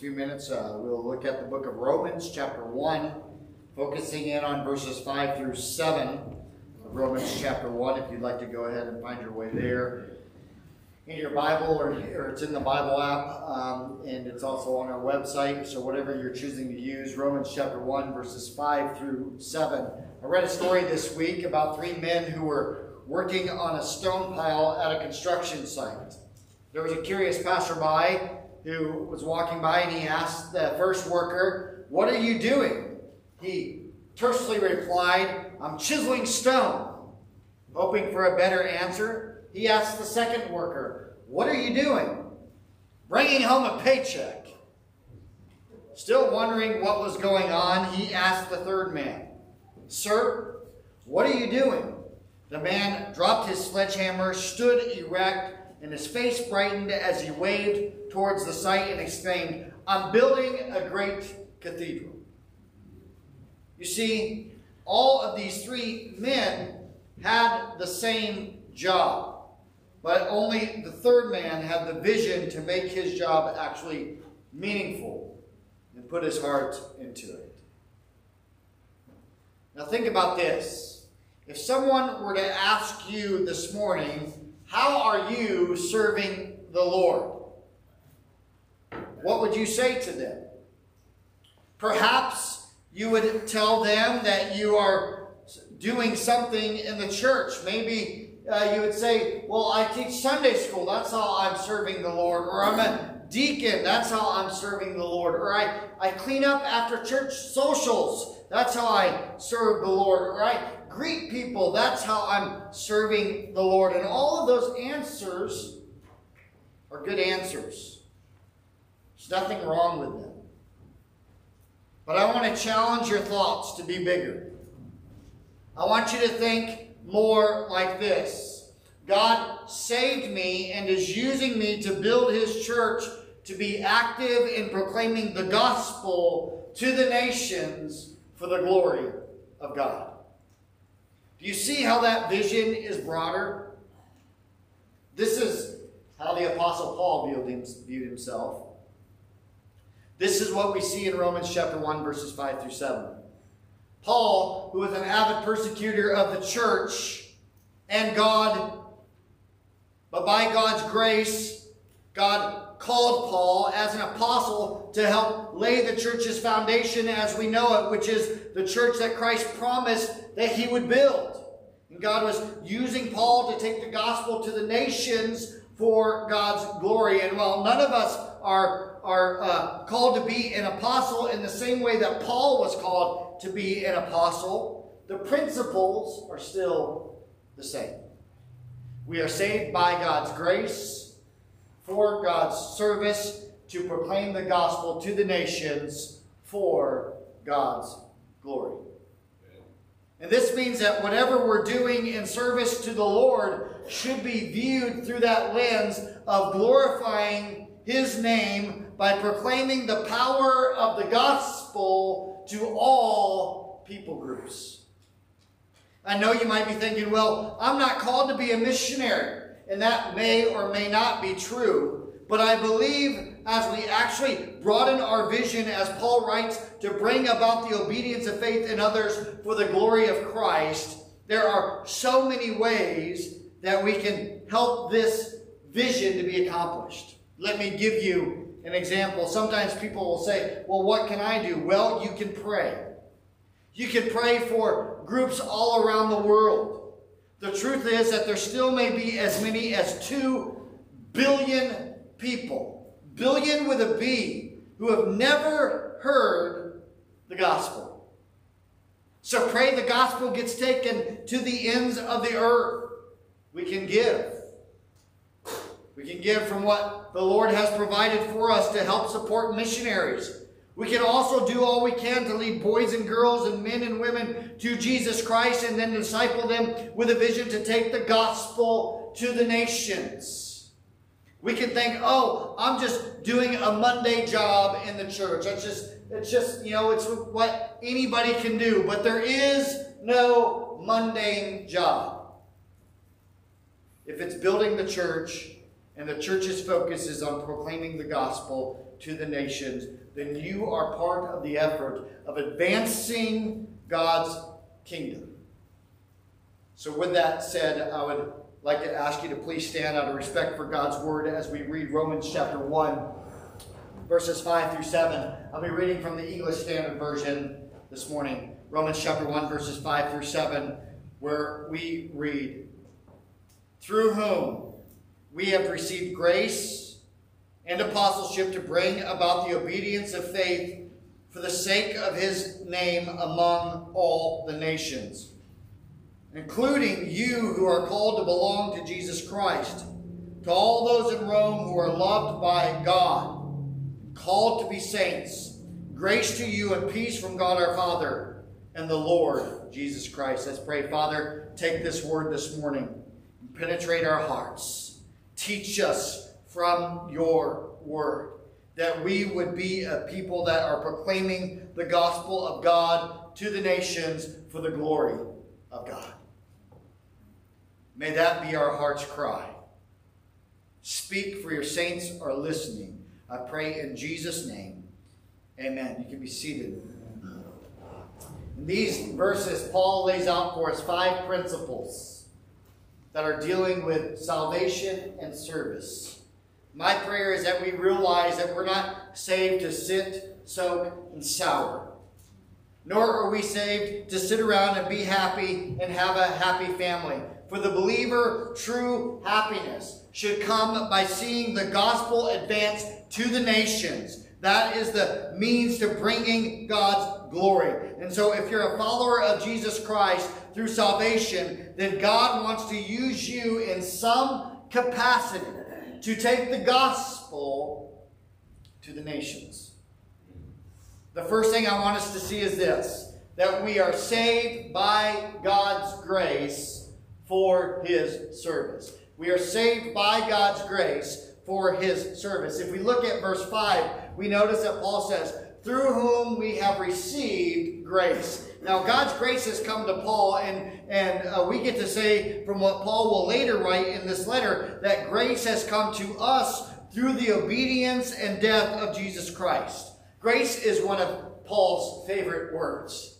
few minutes, uh, we'll look at the book of Romans, chapter 1, focusing in on verses 5 through 7 of Romans chapter 1. If you'd like to go ahead and find your way there in your Bible, or, or it's in the Bible app, um, and it's also on our website. So, whatever you're choosing to use, Romans chapter 1, verses 5 through 7. I read a story this week about three men who were working on a stone pile at a construction site. There was a curious passerby who was walking by and he asked the first worker, What are you doing? He tersely replied, I'm chiseling stone. Hoping for a better answer, he asked the second worker, What are you doing? Bringing home a paycheck. Still wondering what was going on, he asked the third man, Sir, what are you doing? The man dropped his sledgehammer, stood erect, and his face brightened as he waved towards the site and exclaimed, I'm building a great cathedral. You see, all of these three men had the same job, but only the third man had the vision to make his job actually meaningful and put his heart into it. Now, think about this. If someone were to ask you this morning, how are you serving the Lord? What would you say to them? Perhaps you would tell them that you are doing something in the church. Maybe uh, you would say, Well, I teach Sunday school. That's how I'm serving the Lord. Or I'm a deacon. That's how I'm serving the Lord. Or I, I clean up after church socials. That's how I serve the Lord. Or I greet people. That's how I'm serving the Lord. And all of those answers are good answers. There's nothing wrong with them. But I want to challenge your thoughts to be bigger. I want you to think more like this God saved me and is using me to build his church to be active in proclaiming the gospel to the nations for the glory of God. Do you see how that vision is broader? This is how the Apostle Paul viewed himself. This is what we see in Romans chapter 1, verses 5 through 7. Paul, who was an avid persecutor of the church and God, but by God's grace, God called Paul as an apostle to help lay the church's foundation as we know it, which is the church that Christ promised that he would build. And God was using Paul to take the gospel to the nations for God's glory. And while none of us are, are uh, called to be an apostle in the same way that Paul was called to be an apostle, the principles are still the same. We are saved by God's grace for God's service to proclaim the gospel to the nations for God's glory. And this means that whatever we're doing in service to the Lord should be viewed through that lens of glorifying His name by proclaiming the power of the gospel to all people groups. I know you might be thinking, well, I'm not called to be a missionary, and that may or may not be true. But I believe as we actually broaden our vision, as Paul writes, to bring about the obedience of faith in others for the glory of Christ, there are so many ways that we can help this vision to be accomplished. Let me give you an example. Sometimes people will say, Well, what can I do? Well, you can pray. You can pray for groups all around the world. The truth is that there still may be as many as 2 billion people, billion with a B, who have never heard the gospel. So pray the gospel gets taken to the ends of the earth. We can give. We can give from what the Lord has provided for us to help support missionaries. We can also do all we can to lead boys and girls and men and women to Jesus Christ and then disciple them with a vision to take the gospel to the nations. We can think, oh, I'm just doing a Monday job in the church. It's just, it's just, you know, it's what anybody can do. But there is no mundane job. If it's building the church and the church's focus is on proclaiming the gospel, to the nations, then you are part of the effort of advancing God's kingdom. So, with that said, I would like to ask you to please stand out of respect for God's word as we read Romans chapter 1, verses 5 through 7. I'll be reading from the English Standard Version this morning. Romans chapter 1, verses 5 through 7, where we read, Through whom we have received grace and apostleship to bring about the obedience of faith for the sake of his name among all the nations, including you who are called to belong to Jesus Christ, to all those in Rome who are loved by God, called to be saints, grace to you and peace from God our Father and the Lord Jesus Christ. Let's pray. Father, take this word this morning and penetrate our hearts. Teach us from your word that we would be a people that are proclaiming the gospel of God to the nations for the glory of God. May that be our heart's cry. Speak, for your saints are listening. I pray in Jesus' name. Amen. You can be seated. In these verses, Paul lays out for us five principles that are dealing with salvation and service. My prayer is that we realize that we're not saved to sit, soak, and sour. Nor are we saved to sit around and be happy and have a happy family. For the believer, true happiness should come by seeing the gospel advance to the nations. That is the means to bringing God's glory. And so if you're a follower of Jesus Christ through salvation, then God wants to use you in some capacity to take the gospel to the nations. The first thing I want us to see is this that we are saved by God's grace for his service. We are saved by God's grace for his service. If we look at verse 5, we notice that Paul says, through whom we have received grace. Now, God's grace has come to Paul, and, and uh, we get to say from what Paul will later write in this letter that grace has come to us through the obedience and death of Jesus Christ. Grace is one of Paul's favorite words.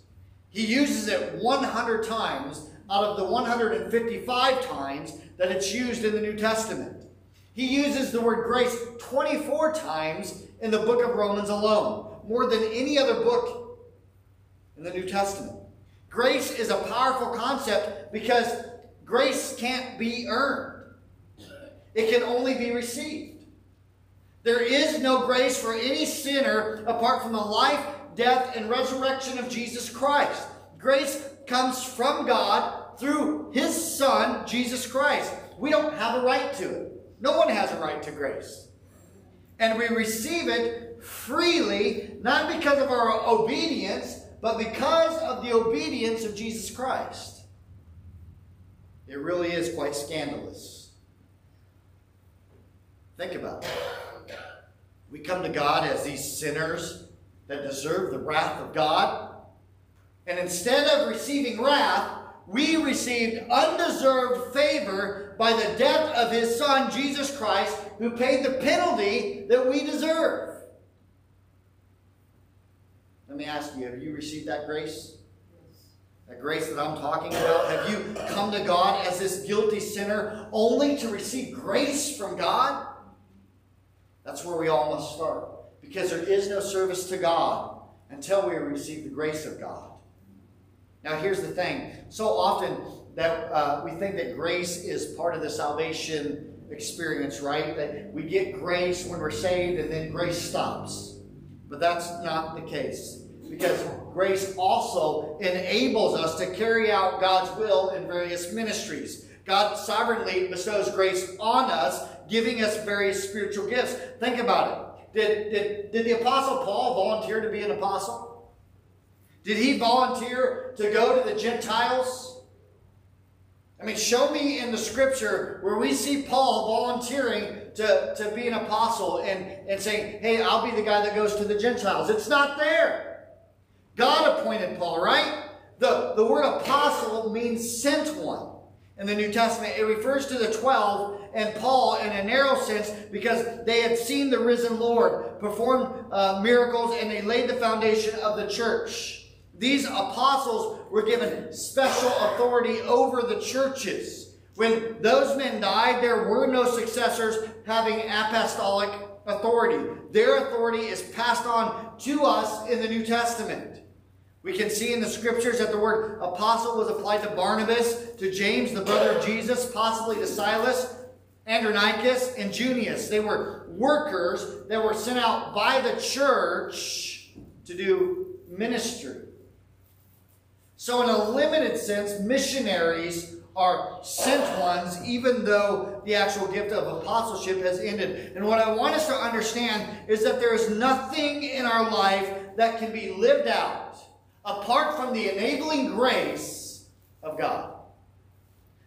He uses it 100 times out of the 155 times that it's used in the New Testament. He uses the word grace 24 times in the book of Romans alone, more than any other book in the New Testament. Grace is a powerful concept because grace can't be earned. It can only be received. There is no grace for any sinner apart from the life, death, and resurrection of Jesus Christ. Grace comes from God through His Son, Jesus Christ. We don't have a right to it. No one has a right to grace. And we receive it freely, not because of our obedience, but because of the obedience of Jesus Christ. It really is quite scandalous. Think about it. We come to God as these sinners that deserve the wrath of God. And instead of receiving wrath, we received undeserved favor by the death of his son, Jesus Christ, who paid the penalty that we deserve. Let me ask you, have you received that grace? That grace that I'm talking about? Have you come to God as this guilty sinner only to receive grace from God? That's where we all must start. Because there is no service to God until we receive the grace of God. Now, here's the thing. So often that uh, we think that grace is part of the salvation experience, right? That we get grace when we're saved and then grace stops. But that's not the case because grace also enables us to carry out God's will in various ministries. God sovereignly bestows grace on us, giving us various spiritual gifts. Think about it. Did, did, did the Apostle Paul volunteer to be an apostle? Did he volunteer to go to the Gentiles? I mean, show me in the scripture where we see Paul volunteering to, to be an apostle and, and saying, hey, I'll be the guy that goes to the Gentiles. It's not there. God appointed Paul, right? The, the word apostle means sent one. in the New Testament. It refers to the 12 and Paul in a narrow sense because they had seen the risen Lord perform uh, miracles and they laid the foundation of the church. These apostles were given special authority over the churches. When those men died, there were no successors having apostolic authority. Their authority is passed on to us in the New Testament. We can see in the scriptures that the word apostle was applied to Barnabas, to James, the brother of Jesus, possibly to Silas, Andronicus, and Junias. They were workers that were sent out by the church to do ministry. So, in a limited sense, missionaries are sent ones, even though the actual gift of apostleship has ended. And what I want us to understand is that there is nothing in our life that can be lived out apart from the enabling grace of God.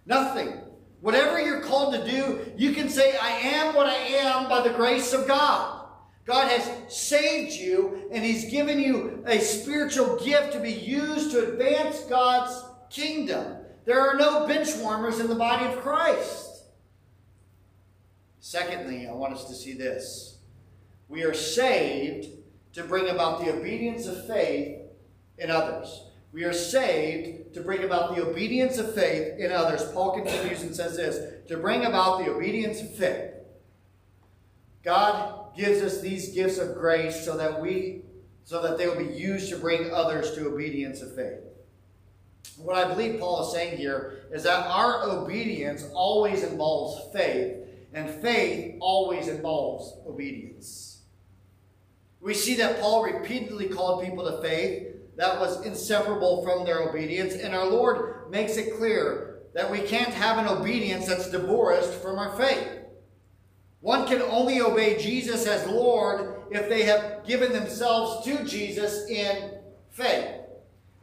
Nothing. Whatever you're called to do, you can say, I am what I am by the grace of God. God has saved you and He's given you a spiritual gift to be used to advance God's kingdom. There are no bench warmers in the body of Christ. Secondly, I want us to see this. We are saved to bring about the obedience of faith in others. We are saved to bring about the obedience of faith in others. Paul continues and says this to bring about the obedience of faith. God gives us these gifts of grace so that we so that they will be used to bring others to obedience of faith. What I believe Paul is saying here is that our obedience always involves faith, and faith always involves obedience. We see that Paul repeatedly called people to faith that was inseparable from their obedience, and our Lord makes it clear that we can't have an obedience that's divorced from our faith. One can only obey Jesus as Lord if they have given themselves to Jesus in faith.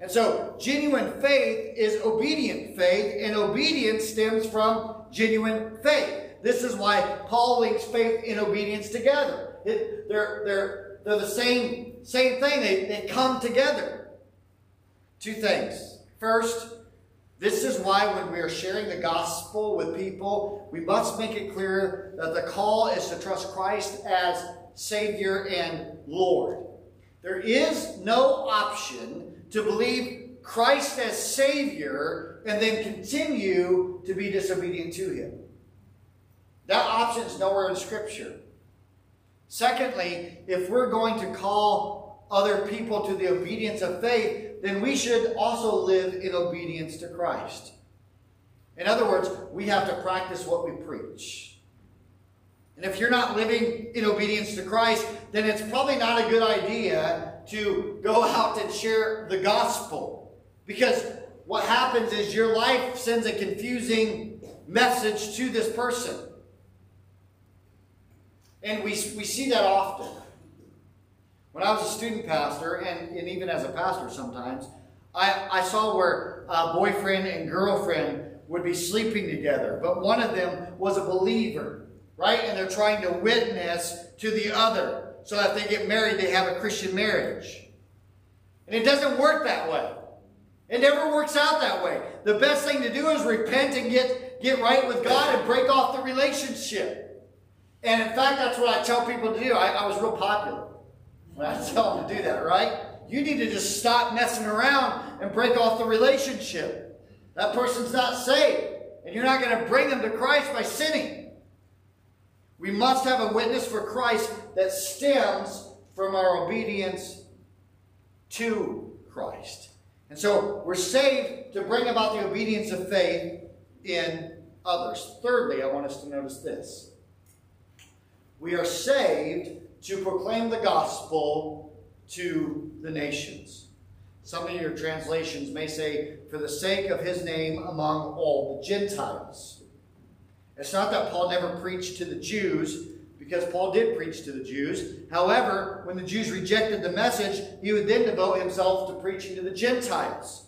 And so, genuine faith is obedient faith, and obedience stems from genuine faith. This is why Paul links faith and obedience together. It, they're, they're, they're the same, same thing, they, they come together. Two things. First, this is why when we are sharing the gospel with people, we must make it clear that the call is to trust Christ as Savior and Lord. There is no option to believe Christ as Savior and then continue to be disobedient to Him. That option is nowhere in Scripture. Secondly, if we're going to call other people to the obedience of faith, then we should also live in obedience to Christ. In other words, we have to practice what we preach. And if you're not living in obedience to Christ, then it's probably not a good idea to go out and share the gospel. Because what happens is your life sends a confusing message to this person. And we, we see that often. When I was a student pastor, and, and even as a pastor sometimes, I, I saw where a boyfriend and girlfriend would be sleeping together, but one of them was a believer, right? And they're trying to witness to the other so that they get married, they have a Christian marriage. And it doesn't work that way. It never works out that way. The best thing to do is repent and get, get right with God and break off the relationship. And in fact, that's what I tell people to do. I, I was real popular I tell them to do that, right? You need to just stop messing around and break off the relationship. That person's not saved. And you're not going to bring them to Christ by sinning. We must have a witness for Christ that stems from our obedience to Christ. And so we're saved to bring about the obedience of faith in others. Thirdly, I want us to notice this. We are saved to proclaim the gospel to the nations. Some of your translations may say, for the sake of his name among all the Gentiles. It's not that Paul never preached to the Jews, because Paul did preach to the Jews. However, when the Jews rejected the message, he would then devote himself to preaching to the Gentiles.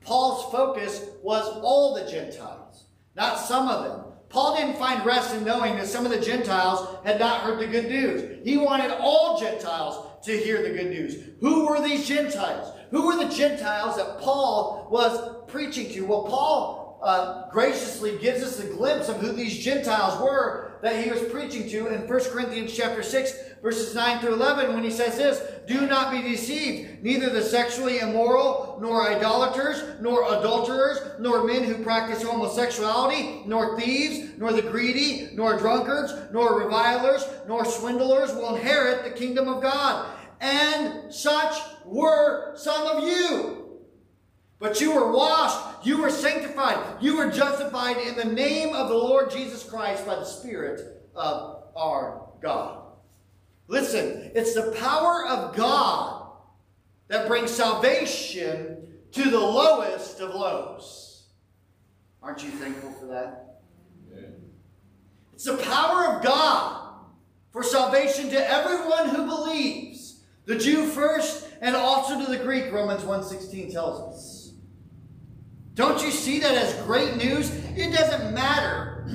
Paul's focus was all the Gentiles, not some of them. Paul didn't find rest in knowing that some of the Gentiles had not heard the good news. He wanted all Gentiles to hear the good news. Who were these Gentiles? Who were the Gentiles that Paul was preaching to? Well, Paul uh, graciously gives us a glimpse of who these Gentiles were that he was preaching to in 1 Corinthians chapter 6, verses 9 through 11, when he says this, Do not be deceived, neither the sexually immoral, nor idolaters, nor adulterers, nor men who practice homosexuality, nor thieves, nor the greedy, nor drunkards, nor revilers, nor swindlers will inherit the kingdom of God. And such were some of you. But you were washed, you were sanctified, you were justified in the name of the Lord Jesus Christ by the Spirit of our God. Listen, it's the power of God that brings salvation to the lowest of lows. Aren't you thankful for that? It's the power of God for salvation to everyone who believes. The Jew first and also to the Greek, Romans 1.16 tells us. Don't you see that as great news? It doesn't matter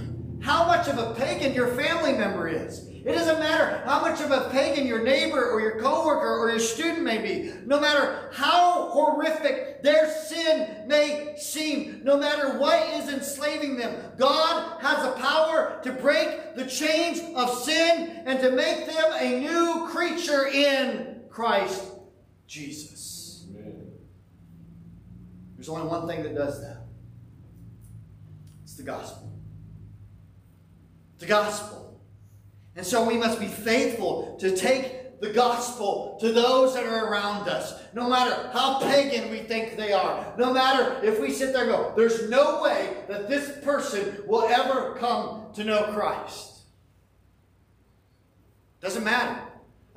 how much of a pagan your family member is. It doesn't matter how much of a pagan your neighbor or your coworker or your student may be. No matter how horrific their sin may seem, no matter what is enslaving them, God has the power to break the chains of sin and to make them a new creature in Christ Jesus. There's only one thing that does that. It's the gospel. The gospel. And so we must be faithful to take the gospel to those that are around us, no matter how pagan we think they are. No matter if we sit there and go, there's no way that this person will ever come to know Christ. Doesn't matter.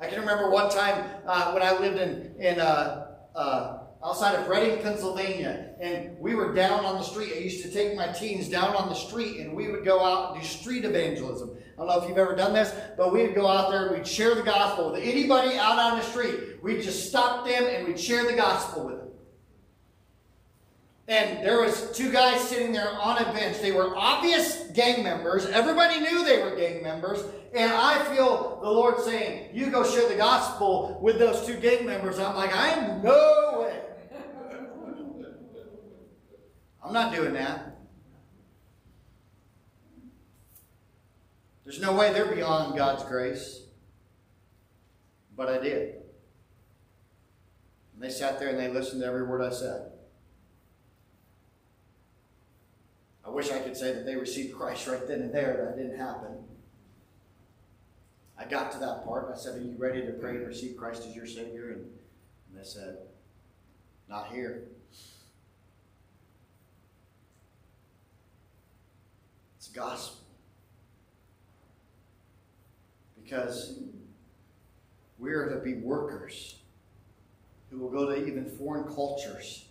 I can remember one time uh, when I lived in, in uh, uh, outside of Reading, Pennsylvania, and we were down on the street. I used to take my teens down on the street, and we would go out and do street evangelism. I don't know if you've ever done this, but we would go out there and we'd share the gospel with anybody out on the street. We'd just stop them and we'd share the gospel with them. And there was two guys sitting there on a bench. They were obvious gang members. Everybody knew they were gang members. And I feel the Lord saying, you go share the gospel with those two gang members. I'm like, I'm no way. I'm not doing that. There's no way they're beyond God's grace. But I did. And they sat there and they listened to every word I said. I wish I could say that they received Christ right then and there. That didn't happen. I got to that part. I said, Are you ready to pray and receive Christ as your Savior? And, and they said, Not here. Gospel. Because we are to be workers who will go to even foreign cultures,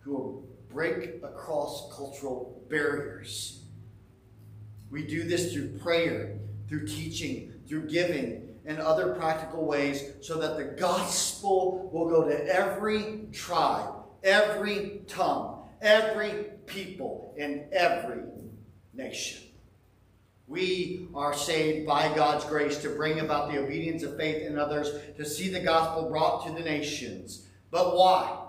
who will break across cultural barriers. We do this through prayer, through teaching, through giving, and other practical ways so that the gospel will go to every tribe, every tongue, every people, and every nation. We are saved by God's grace to bring about the obedience of faith in others, to see the gospel brought to the nations. But why?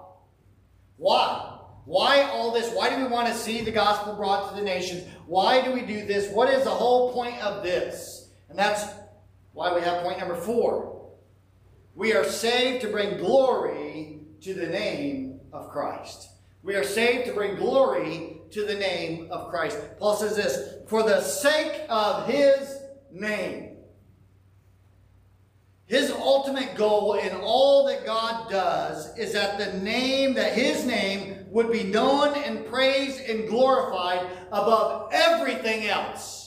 Why? Why all this? Why do we want to see the gospel brought to the nations? Why do we do this? What is the whole point of this? And that's why we have point number four. We are saved to bring glory to the name of Christ. We are saved to bring glory to the name of Christ. Paul says this, for the sake of his name. His ultimate goal in all that God does is that the name, that his name would be known and praised and glorified above everything else.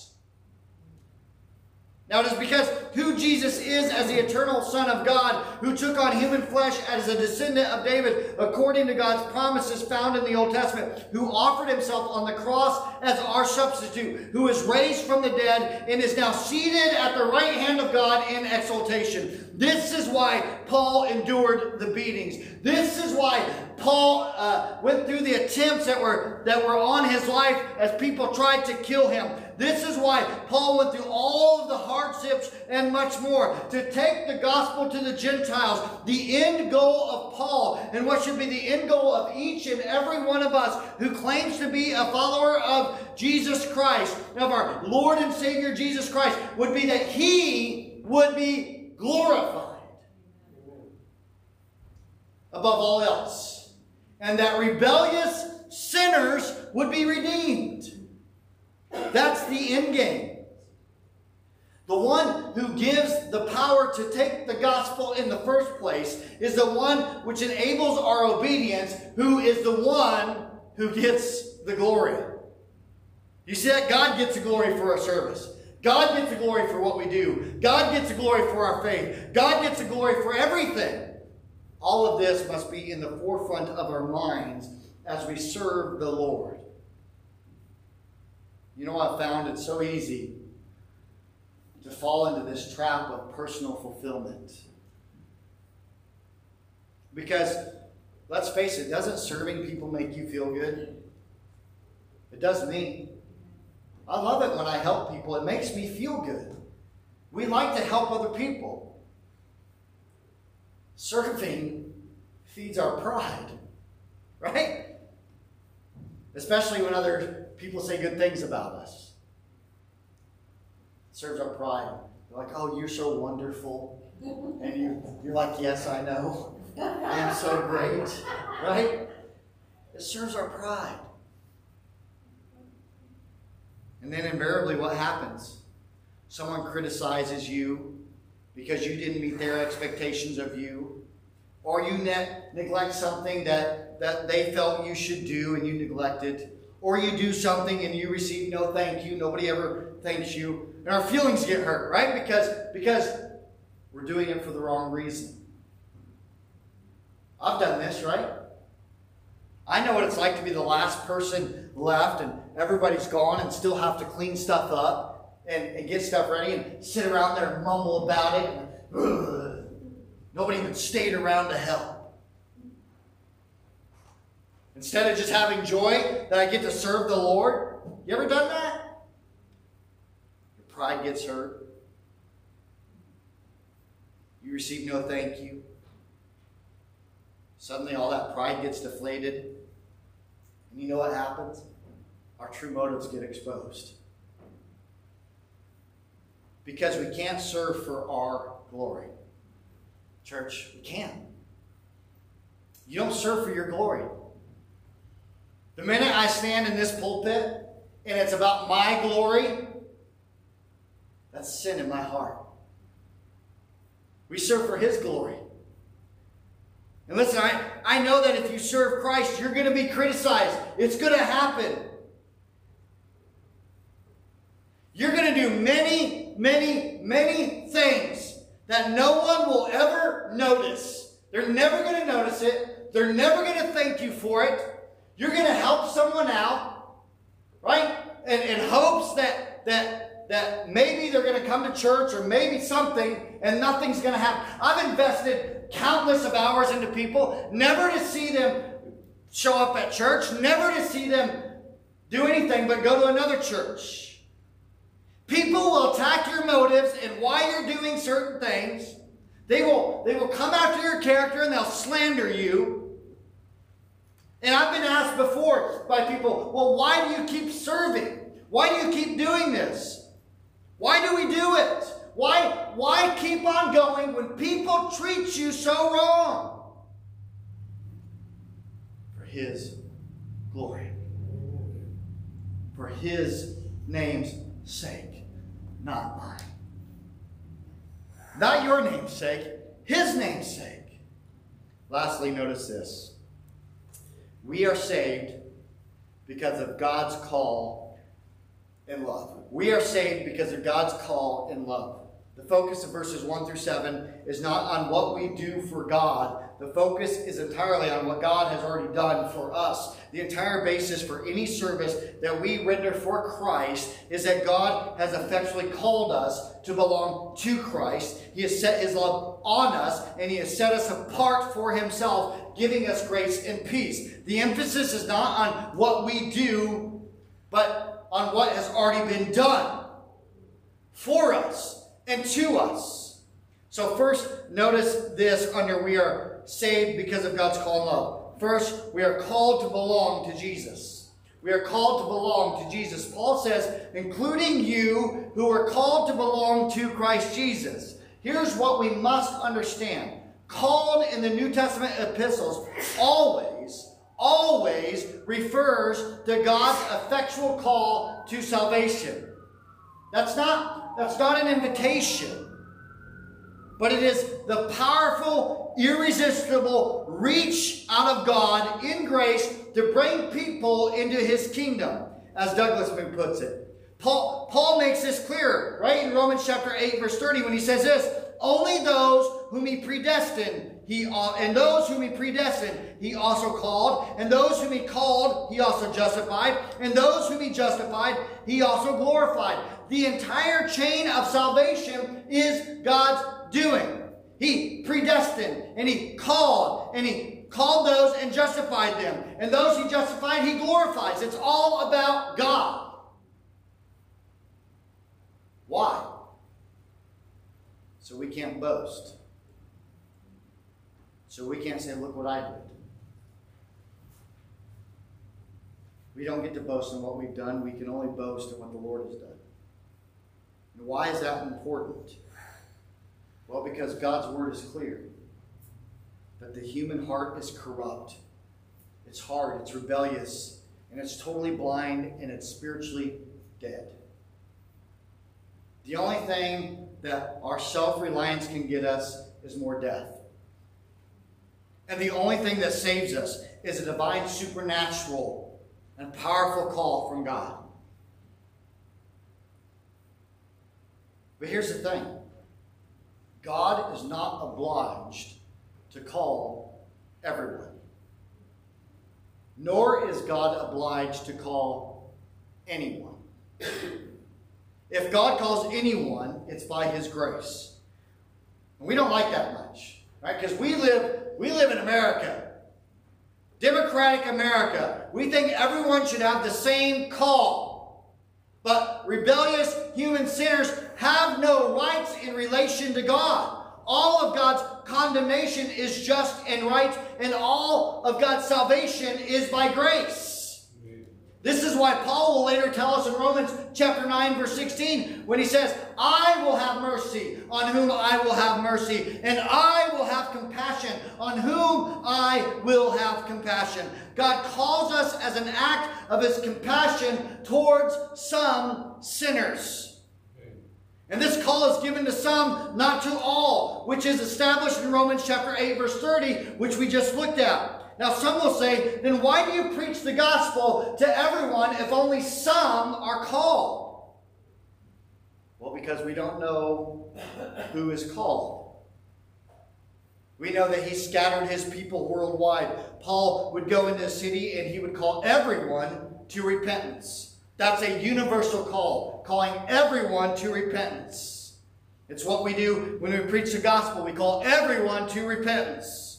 Now, it is because who Jesus is as the eternal Son of God, who took on human flesh as a descendant of David, according to God's promises found in the Old Testament, who offered himself on the cross as our substitute, who is raised from the dead and is now seated at the right hand of God in exaltation. This is why Paul endured the beatings. This is why Paul uh, went through the attempts that were, that were on his life as people tried to kill him. This is why Paul went through all of the hardships and much more to take the gospel to the Gentiles. The end goal of Paul and what should be the end goal of each and every one of us who claims to be a follower of Jesus Christ, of our Lord and Savior Jesus Christ, would be that he would be glorified above all else. And that rebellious sinners would be redeemed. That's the end game. The one who gives the power to take the gospel in the first place is the one which enables our obedience, who is the one who gets the glory. You see that? God gets the glory for our service. God gets the glory for what we do. God gets the glory for our faith. God gets the glory for everything. All of this must be in the forefront of our minds as we serve the Lord. You know, I've found it so easy to fall into this trap of personal fulfillment. Because, let's face it, doesn't serving people make you feel good? It does me. I love it when I help people. It makes me feel good. We like to help other people. Serving feeds our pride, right? Especially when other people say good things about us. It serves our pride. They're like, oh, you're so wonderful. And you, you're like, yes, I know. I am so great. Right? It serves our pride. And then invariably, what happens? Someone criticizes you because you didn't meet their expectations of you, or you ne- neglect something that, that they felt you should do and you neglected, or you do something and you receive no thank you, nobody ever thanks you, and our feelings get hurt, right? Because, because we're doing it for the wrong reason. I've done this, right? I know what it's like to be the last person left and everybody's gone and still have to clean stuff up and, and get stuff ready and sit around there and mumble about it. And, nobody even stayed around to help. Instead of just having joy that I get to serve the Lord, you ever done that? Your pride gets hurt. You receive no thank you. Suddenly, all that pride gets deflated. And you know what happens? Our true motives get exposed. Because we can't serve for our glory. Church, we can't. You don't serve for your glory. The minute I stand in this pulpit and it's about my glory, that's sin in my heart. We serve for His glory. And listen, I, I know that if you serve Christ, you're going to be criticized. It's going to happen. You're going to do many, many, many things that no one will ever notice. They're never going to notice it. They're never going to thank you for it. You're going to help someone out, right? In hopes that that that maybe they're going to come to church or maybe something and nothing's going to happen. I've invested countless of hours into people, never to see them show up at church, never to see them do anything but go to another church. People will attack your motives and why you're doing certain things. They will, they will come after your character and they'll slander you. And I've been asked before by people, well, why do you keep serving? Why do you keep doing this? Why do we do it? Why, why keep on going when people treat you so wrong? For His glory. For His name's sake, not mine. Not your name's sake, His name's sake. Lastly, notice this. We are saved because of God's call in love. We are saved because of God's call in love. The focus of verses 1 through 7 is not on what we do for God. The focus is entirely on what God has already done for us. The entire basis for any service that we render for Christ is that God has effectually called us to belong to Christ. He has set his love on us, and he has set us apart for himself, giving us grace and peace. The emphasis is not on what we do, but on what has already been done for us and to us. So first, notice this under we are saved because of God's call and love. First, we are called to belong to Jesus. We are called to belong to Jesus. Paul says, including you who are called to belong to Christ Jesus. Here's what we must understand. Called in the New Testament epistles always, always refers to God's effectual call to salvation. That's not, that's not an invitation but it is the powerful, irresistible reach out of God in grace to bring people into his kingdom, as Douglas puts it. Paul, Paul makes this clear, right, in Romans chapter 8, verse 30, when he says this, only those whom he predestined, he and those whom he predestined, he also called, and those whom he called, he also justified, and those whom he justified, he also glorified. The entire chain of salvation is God's doing. He predestined and he called and he called those and justified them. And those he justified, he glorifies. It's all about God. Why? So we can't boast. So we can't say, look what I did. We don't get to boast in what we've done. We can only boast in what the Lord has done. And why is that important? Well, because God's word is clear that the human heart is corrupt. It's hard, it's rebellious, and it's totally blind, and it's spiritually dead. The only thing that our self reliance can get us is more death. And the only thing that saves us is a divine, supernatural, and powerful call from God. But here's the thing God is not obliged to call everyone, nor is God obliged to call anyone. If God calls anyone, it's by his grace. And we don't like that much, right? Because we live, we live in America. Democratic America. We think everyone should have the same call. But rebellious human sinners have no rights in relation to God. All of God's condemnation is just and right, and all of God's salvation is by grace. This is why Paul will later tell us in Romans chapter 9, verse 16, when he says, I will have mercy on whom I will have mercy, and I will have compassion on whom I will have compassion. God calls us as an act of his compassion towards some sinners. And this call is given to some, not to all, which is established in Romans chapter 8, verse 30, which we just looked at. Now, some will say, then why do you preach the gospel to everyone if only some are called? Well, because we don't know who is called. We know that he scattered his people worldwide. Paul would go into a city and he would call everyone to repentance. That's a universal call, calling everyone to repentance. It's what we do when we preach the gospel. We call everyone to repentance.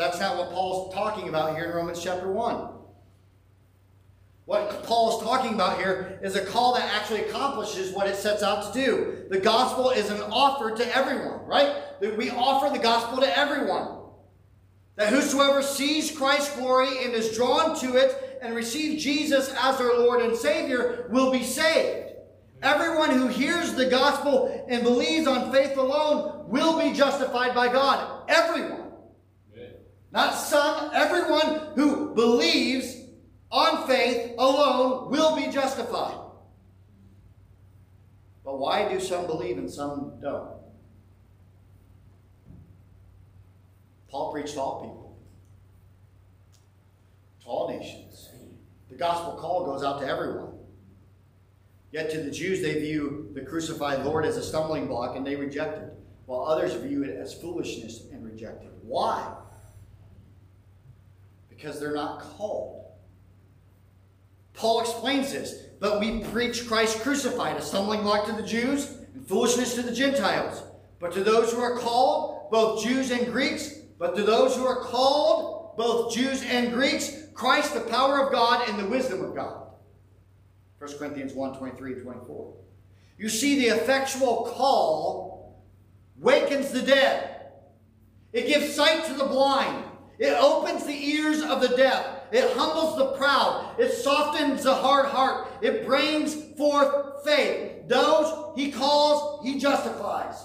That's not what Paul's talking about here in Romans chapter 1. What Paul is talking about here is a call that actually accomplishes what it sets out to do. The gospel is an offer to everyone, right? That we offer the gospel to everyone. That whosoever sees Christ's glory and is drawn to it and receives Jesus as their Lord and Savior will be saved. Everyone who hears the gospel and believes on faith alone will be justified by God. Everyone. Not some. Everyone who believes on faith alone will be justified. But why do some believe and some don't? Paul preached to all people, to all nations. The gospel call goes out to everyone. Yet to the Jews, they view the crucified Lord as a stumbling block and they reject it, while others view it as foolishness and reject it. Why? Because they're not called. Paul explains this, but we preach Christ crucified, a stumbling block to the Jews and foolishness to the Gentiles. But to those who are called, both Jews and Greeks, but to those who are called, both Jews and Greeks, Christ, the power of God and the wisdom of God. 1 Corinthians 1 23 and 24. You see, the effectual call wakens the dead, it gives sight to the blind, it opens the ears of the deaf, it humbles the proud, it softens the hard heart, it brings forth faith. Those he calls, he justifies.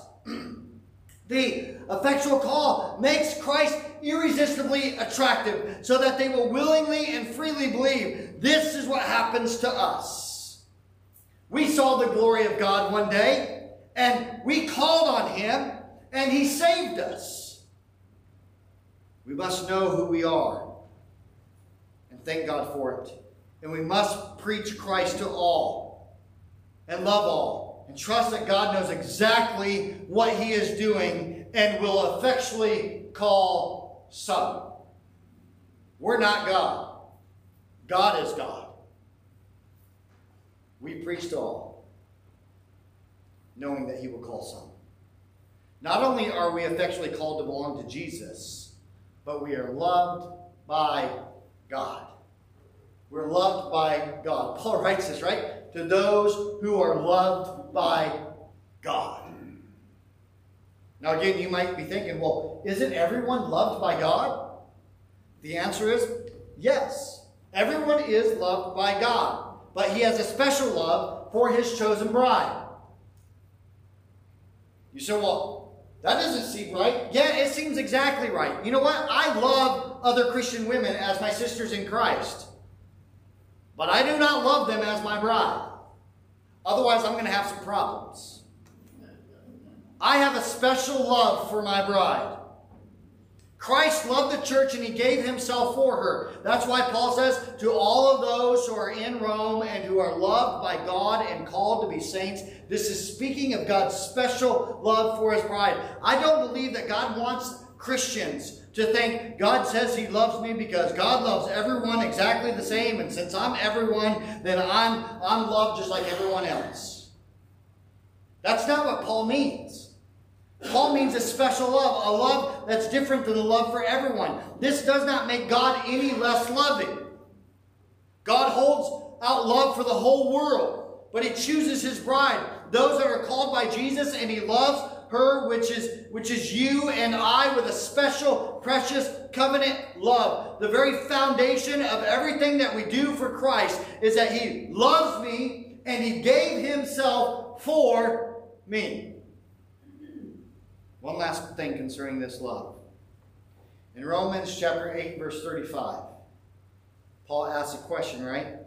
the effectual call makes Christ irresistibly attractive so that they will willingly and freely believe. This is what happens to us. We saw the glory of God one day and we called on him and he saved us. We must know who we are and thank God for it. And we must preach Christ to all and love all and trust that God knows exactly what he is doing and will effectually call some. We're not God. God is God. We preach to all, knowing that he will call some. Not only are we effectually called to belong to Jesus, but we are loved by God. We're loved by God. Paul writes this, right? To those who are loved by God. Now, again, you might be thinking, well, isn't everyone loved by God? The answer is yes. Everyone is loved by God, but He has a special love for His chosen bride. You say, well, that doesn't seem right. Yeah, it seems exactly right. You know what? I love other Christian women as my sisters in Christ, but I do not love them as my bride. Otherwise, I'm going to have some problems. I have a special love for my bride. Christ loved the church and he gave himself for her. That's why Paul says, to all of those who are in Rome and who are loved by God and called to be saints, this is speaking of God's special love for his bride. I don't believe that God wants Christians to think God says he loves me because God loves everyone exactly the same. And since I'm everyone, then I'm, I'm loved just like everyone else. That's not what Paul means. Paul means a special love, a love that's different than the love for everyone. This does not make God any less loving. God holds out love for the whole world, but he chooses his bride, those that are called by Jesus, and he loves her, which is, which is you and I, with a special, precious covenant love. The very foundation of everything that we do for Christ is that he loves me and he gave himself for me. One last thing concerning this love. In Romans chapter 8, verse 35, Paul asks a question, right? And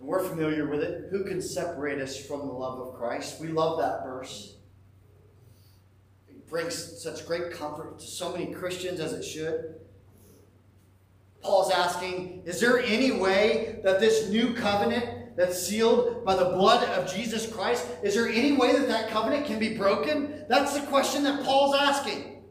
we're familiar with it. Who can separate us from the love of Christ? We love that verse. It brings such great comfort to so many Christians as it should. Paul's asking, is there any way that this new covenant that's sealed by the blood of Jesus Christ? Is there any way that that covenant can be broken? That's the question that Paul's asking.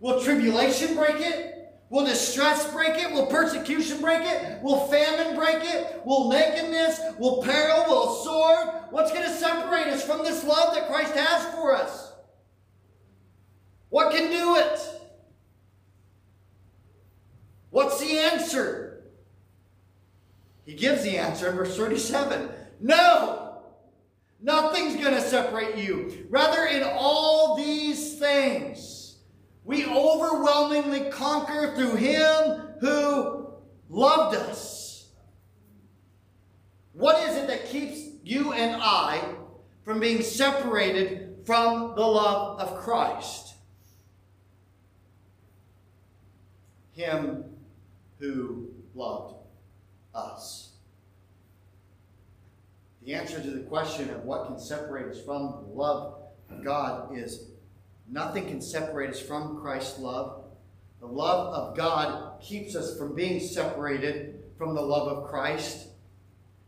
Will tribulation break it? Will distress break it? Will persecution break it? Will famine break it? Will nakedness? Will peril? Will sword? What's going to separate us from this love that Christ has for us? What can do it? What's the answer? He gives the answer in verse 37. No! Nothing's going to separate you. Rather, in all these things, we overwhelmingly conquer through him who loved us. What is it that keeps you and I from being separated from the love of Christ? Him who loved us? The answer to the question of what can separate us from the love of God is nothing can separate us from Christ's love. The love of God keeps us from being separated from the love of Christ,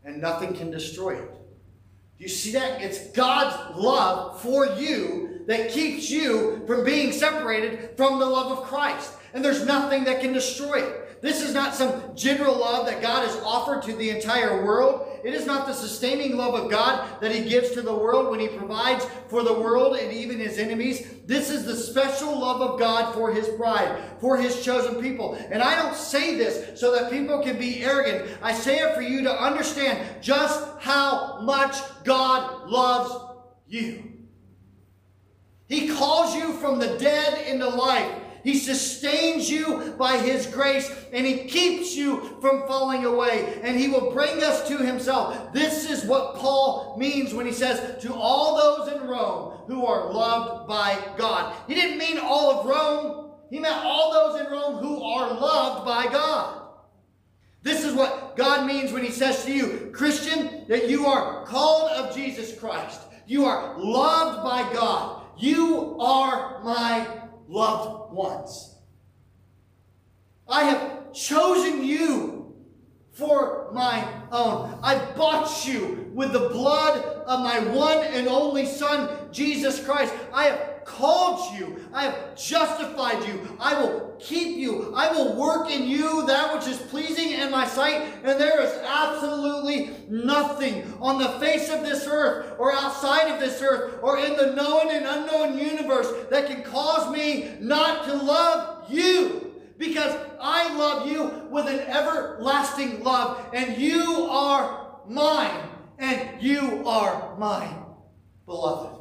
and nothing can destroy it. Do you see that? It's God's love for you that keeps you from being separated from the love of Christ. And there's nothing that can destroy it. This is not some general love that God has offered to the entire world. It is not the sustaining love of God that He gives to the world when He provides for the world and even His enemies. This is the special love of God for His bride, for His chosen people. And I don't say this so that people can be arrogant. I say it for you to understand just how much God loves you. He calls you from the dead into life. He sustains you by His grace and He keeps you from falling away and He will bring us to Himself. This is what Paul means when he says, To all those in Rome who are loved by God. He didn't mean all of Rome, He meant all those in Rome who are loved by God. This is what God means when He says to you, Christian, that you are called of Jesus Christ. You are loved by God. You are my loved ones. I have chosen you for my own. I bought you with the blood of my one and only Son, Jesus Christ. I have called you. I have justified you. I will keep you. I will work in you that which is pleasing in my sight. And there is absolutely nothing on the face of this earth or outside of this earth or in the known and unknown universe that can cause me not to love you. Because I love you with an everlasting love. And you are mine. And you are mine, beloved.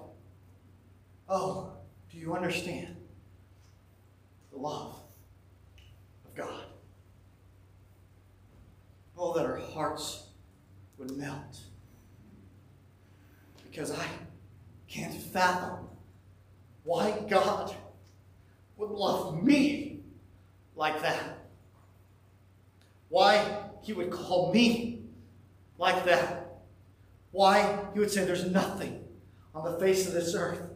Oh, do you understand the love of God? Oh, that our hearts would melt. Because I can't fathom why God would love me like that. Why he would call me like that. Why he would say there's nothing on the face of this earth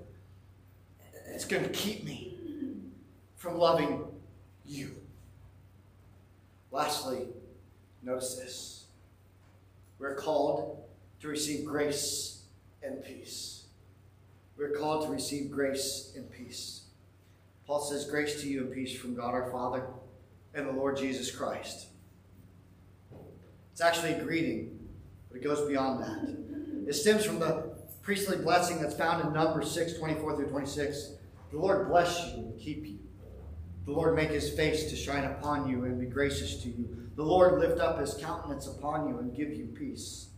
it's going to keep me from loving you. Lastly, notice this. We're called to receive grace and peace. We're called to receive grace and peace. Paul says, Grace to you and peace from God our Father and the Lord Jesus Christ. It's actually a greeting, but it goes beyond that. It stems from the priestly blessing that's found in Numbers 6 24 through 26. The Lord bless you and keep you. The Lord make his face to shine upon you and be gracious to you. The Lord lift up his countenance upon you and give you peace.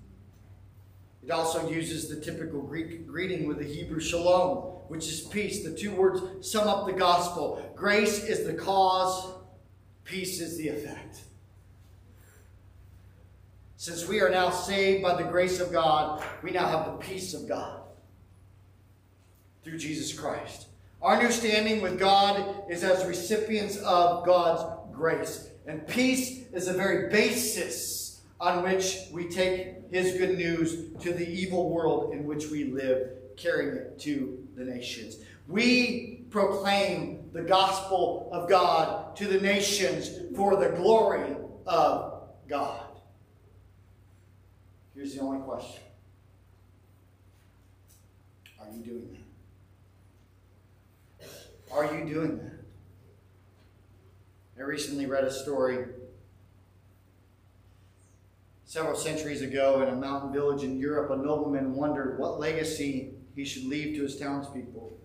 It also uses the typical Greek greeting with the Hebrew shalom, which is peace. The two words sum up the gospel. Grace is the cause, peace is the effect. Since we are now saved by the grace of God, we now have the peace of God through Jesus Christ. Our new standing with God is as recipients of God's grace. And peace is the very basis on which we take his good news to the evil world in which we live, carrying it to the nations. We proclaim the gospel of God to the nations for the glory of God. Here's the only question Are you doing that? Are you doing that? I recently read a story several centuries ago in a mountain village in Europe. A nobleman wondered what legacy he should leave to his townspeople.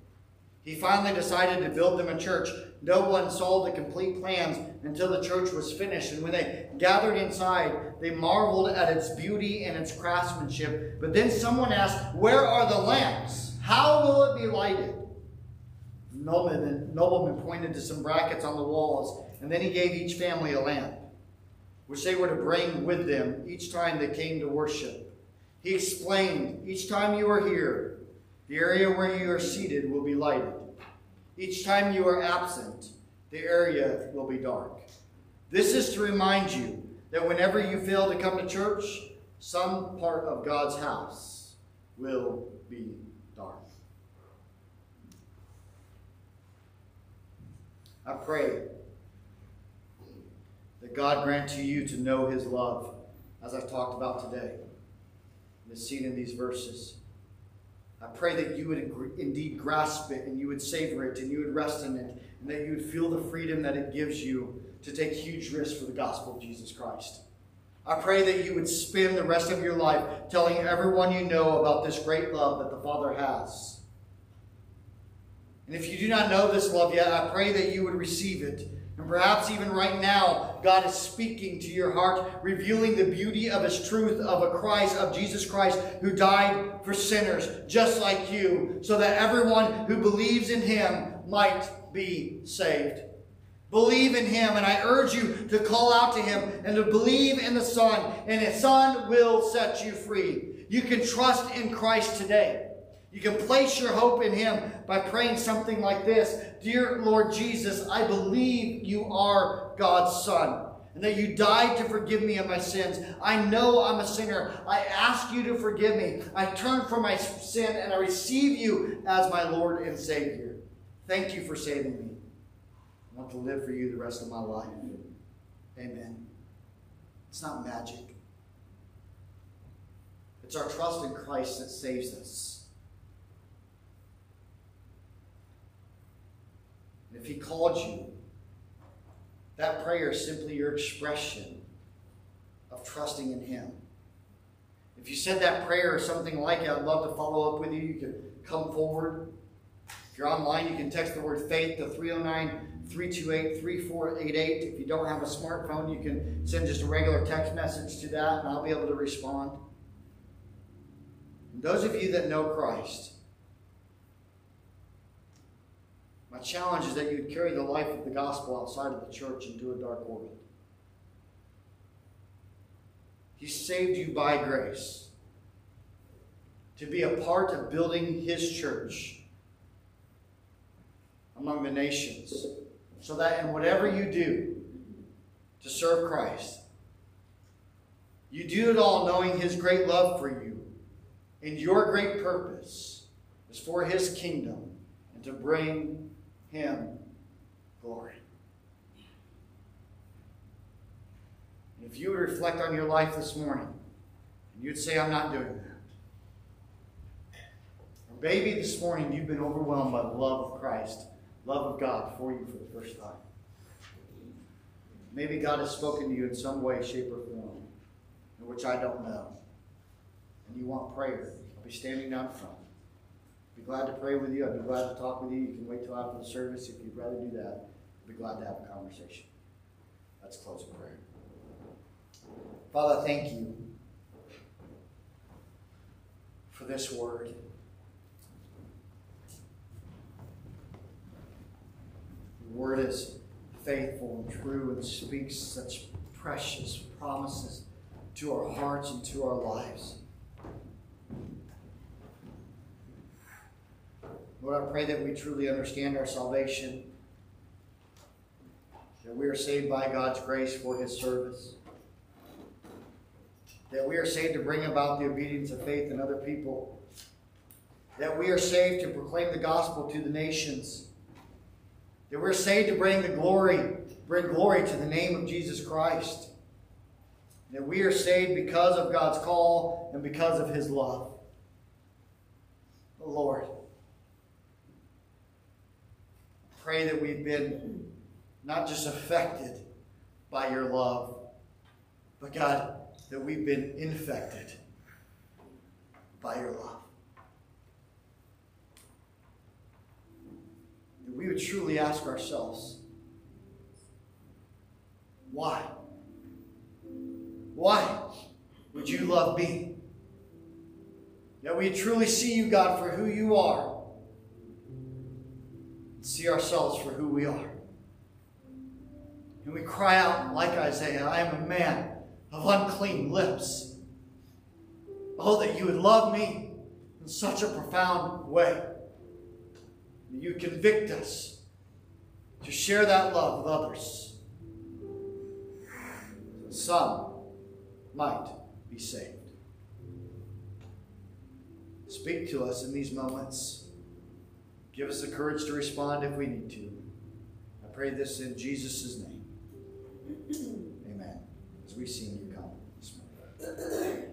He finally decided to build them a church. No one saw the complete plans until the church was finished. And when they gathered inside, they marveled at its beauty and its craftsmanship. But then someone asked, Where are the lamps? How will it be lighted? Nobleman, nobleman pointed to some brackets on the walls, and then he gave each family a lamp, which they were to bring with them each time they came to worship. He explained, each time you are here, the area where you are seated will be lighted. Each time you are absent, the area will be dark. This is to remind you that whenever you fail to come to church, some part of God's house will be dark. I pray that God grant to you to know his love, as I've talked about today, and is seen in these verses. I pray that you would indeed grasp it and you would savor it and you would rest in it and that you would feel the freedom that it gives you to take huge risks for the gospel of Jesus Christ. I pray that you would spend the rest of your life telling everyone you know about this great love that the Father has. And if you do not know this love yet, I pray that you would receive it. And perhaps even right now, God is speaking to your heart, revealing the beauty of His truth of a Christ, of Jesus Christ, who died for sinners just like you, so that everyone who believes in Him might be saved. Believe in him, and I urge you to call out to him and to believe in the Son, and the Son will set you free. You can trust in Christ today. You can place your hope in him by praying something like this Dear Lord Jesus, I believe you are God's Son and that you died to forgive me of my sins. I know I'm a sinner. I ask you to forgive me. I turn from my sin and I receive you as my Lord and Savior. Thank you for saving me. I want to live for you the rest of my life. Amen. It's not magic. It's our trust in Christ that saves us. And if He called you, that prayer is simply your expression of trusting in Him. If you said that prayer or something like it, I'd love to follow up with you. You can come forward. If you're online, you can text the word faith to 309 328 3488. If you don't have a smartphone, you can send just a regular text message to that, and I'll be able to respond. And those of you that know Christ, my challenge is that you'd carry the life of the gospel outside of the church into a dark world. He saved you by grace to be a part of building His church among the nations so that in whatever you do to serve Christ, you do it all knowing His great love for you and your great purpose is for His kingdom and to bring Him glory. And if you would reflect on your life this morning and you'd say, I'm not doing that. Or maybe this morning you've been overwhelmed by the love of Christ love of God for you for the first time. Maybe God has spoken to you in some way, shape, or form, in which I don't know. And you want prayer. I'll be standing down front. Be glad to pray with you. I'd be glad to talk with you. You can wait till after the service if you'd rather do that. I'd be glad to have a conversation. Let's close in prayer. Father, thank you for this word. The word is faithful and true and speaks such precious promises to our hearts and to our lives. Lord, I pray that we truly understand our salvation, that we are saved by God's grace for His service, that we are saved to bring about the obedience of faith in other people, that we are saved to proclaim the gospel to the nations that we're saved to bring the glory, bring glory to the name of Jesus Christ. That we are saved because of God's call and because of his love. Oh, Lord, pray that we've been not just affected by your love, but God, that we've been infected by your love. that we would truly ask ourselves, why? Why would you love me? That we truly see you, God, for who you are, see ourselves for who we are. And we cry out, like Isaiah, I am a man of unclean lips. Oh, that you would love me in such a profound way. You convict us to share that love with others. So some might be saved. Speak to us in these moments. Give us the courage to respond if we need to. I pray this in Jesus' name. Amen. As we sing you come this morning.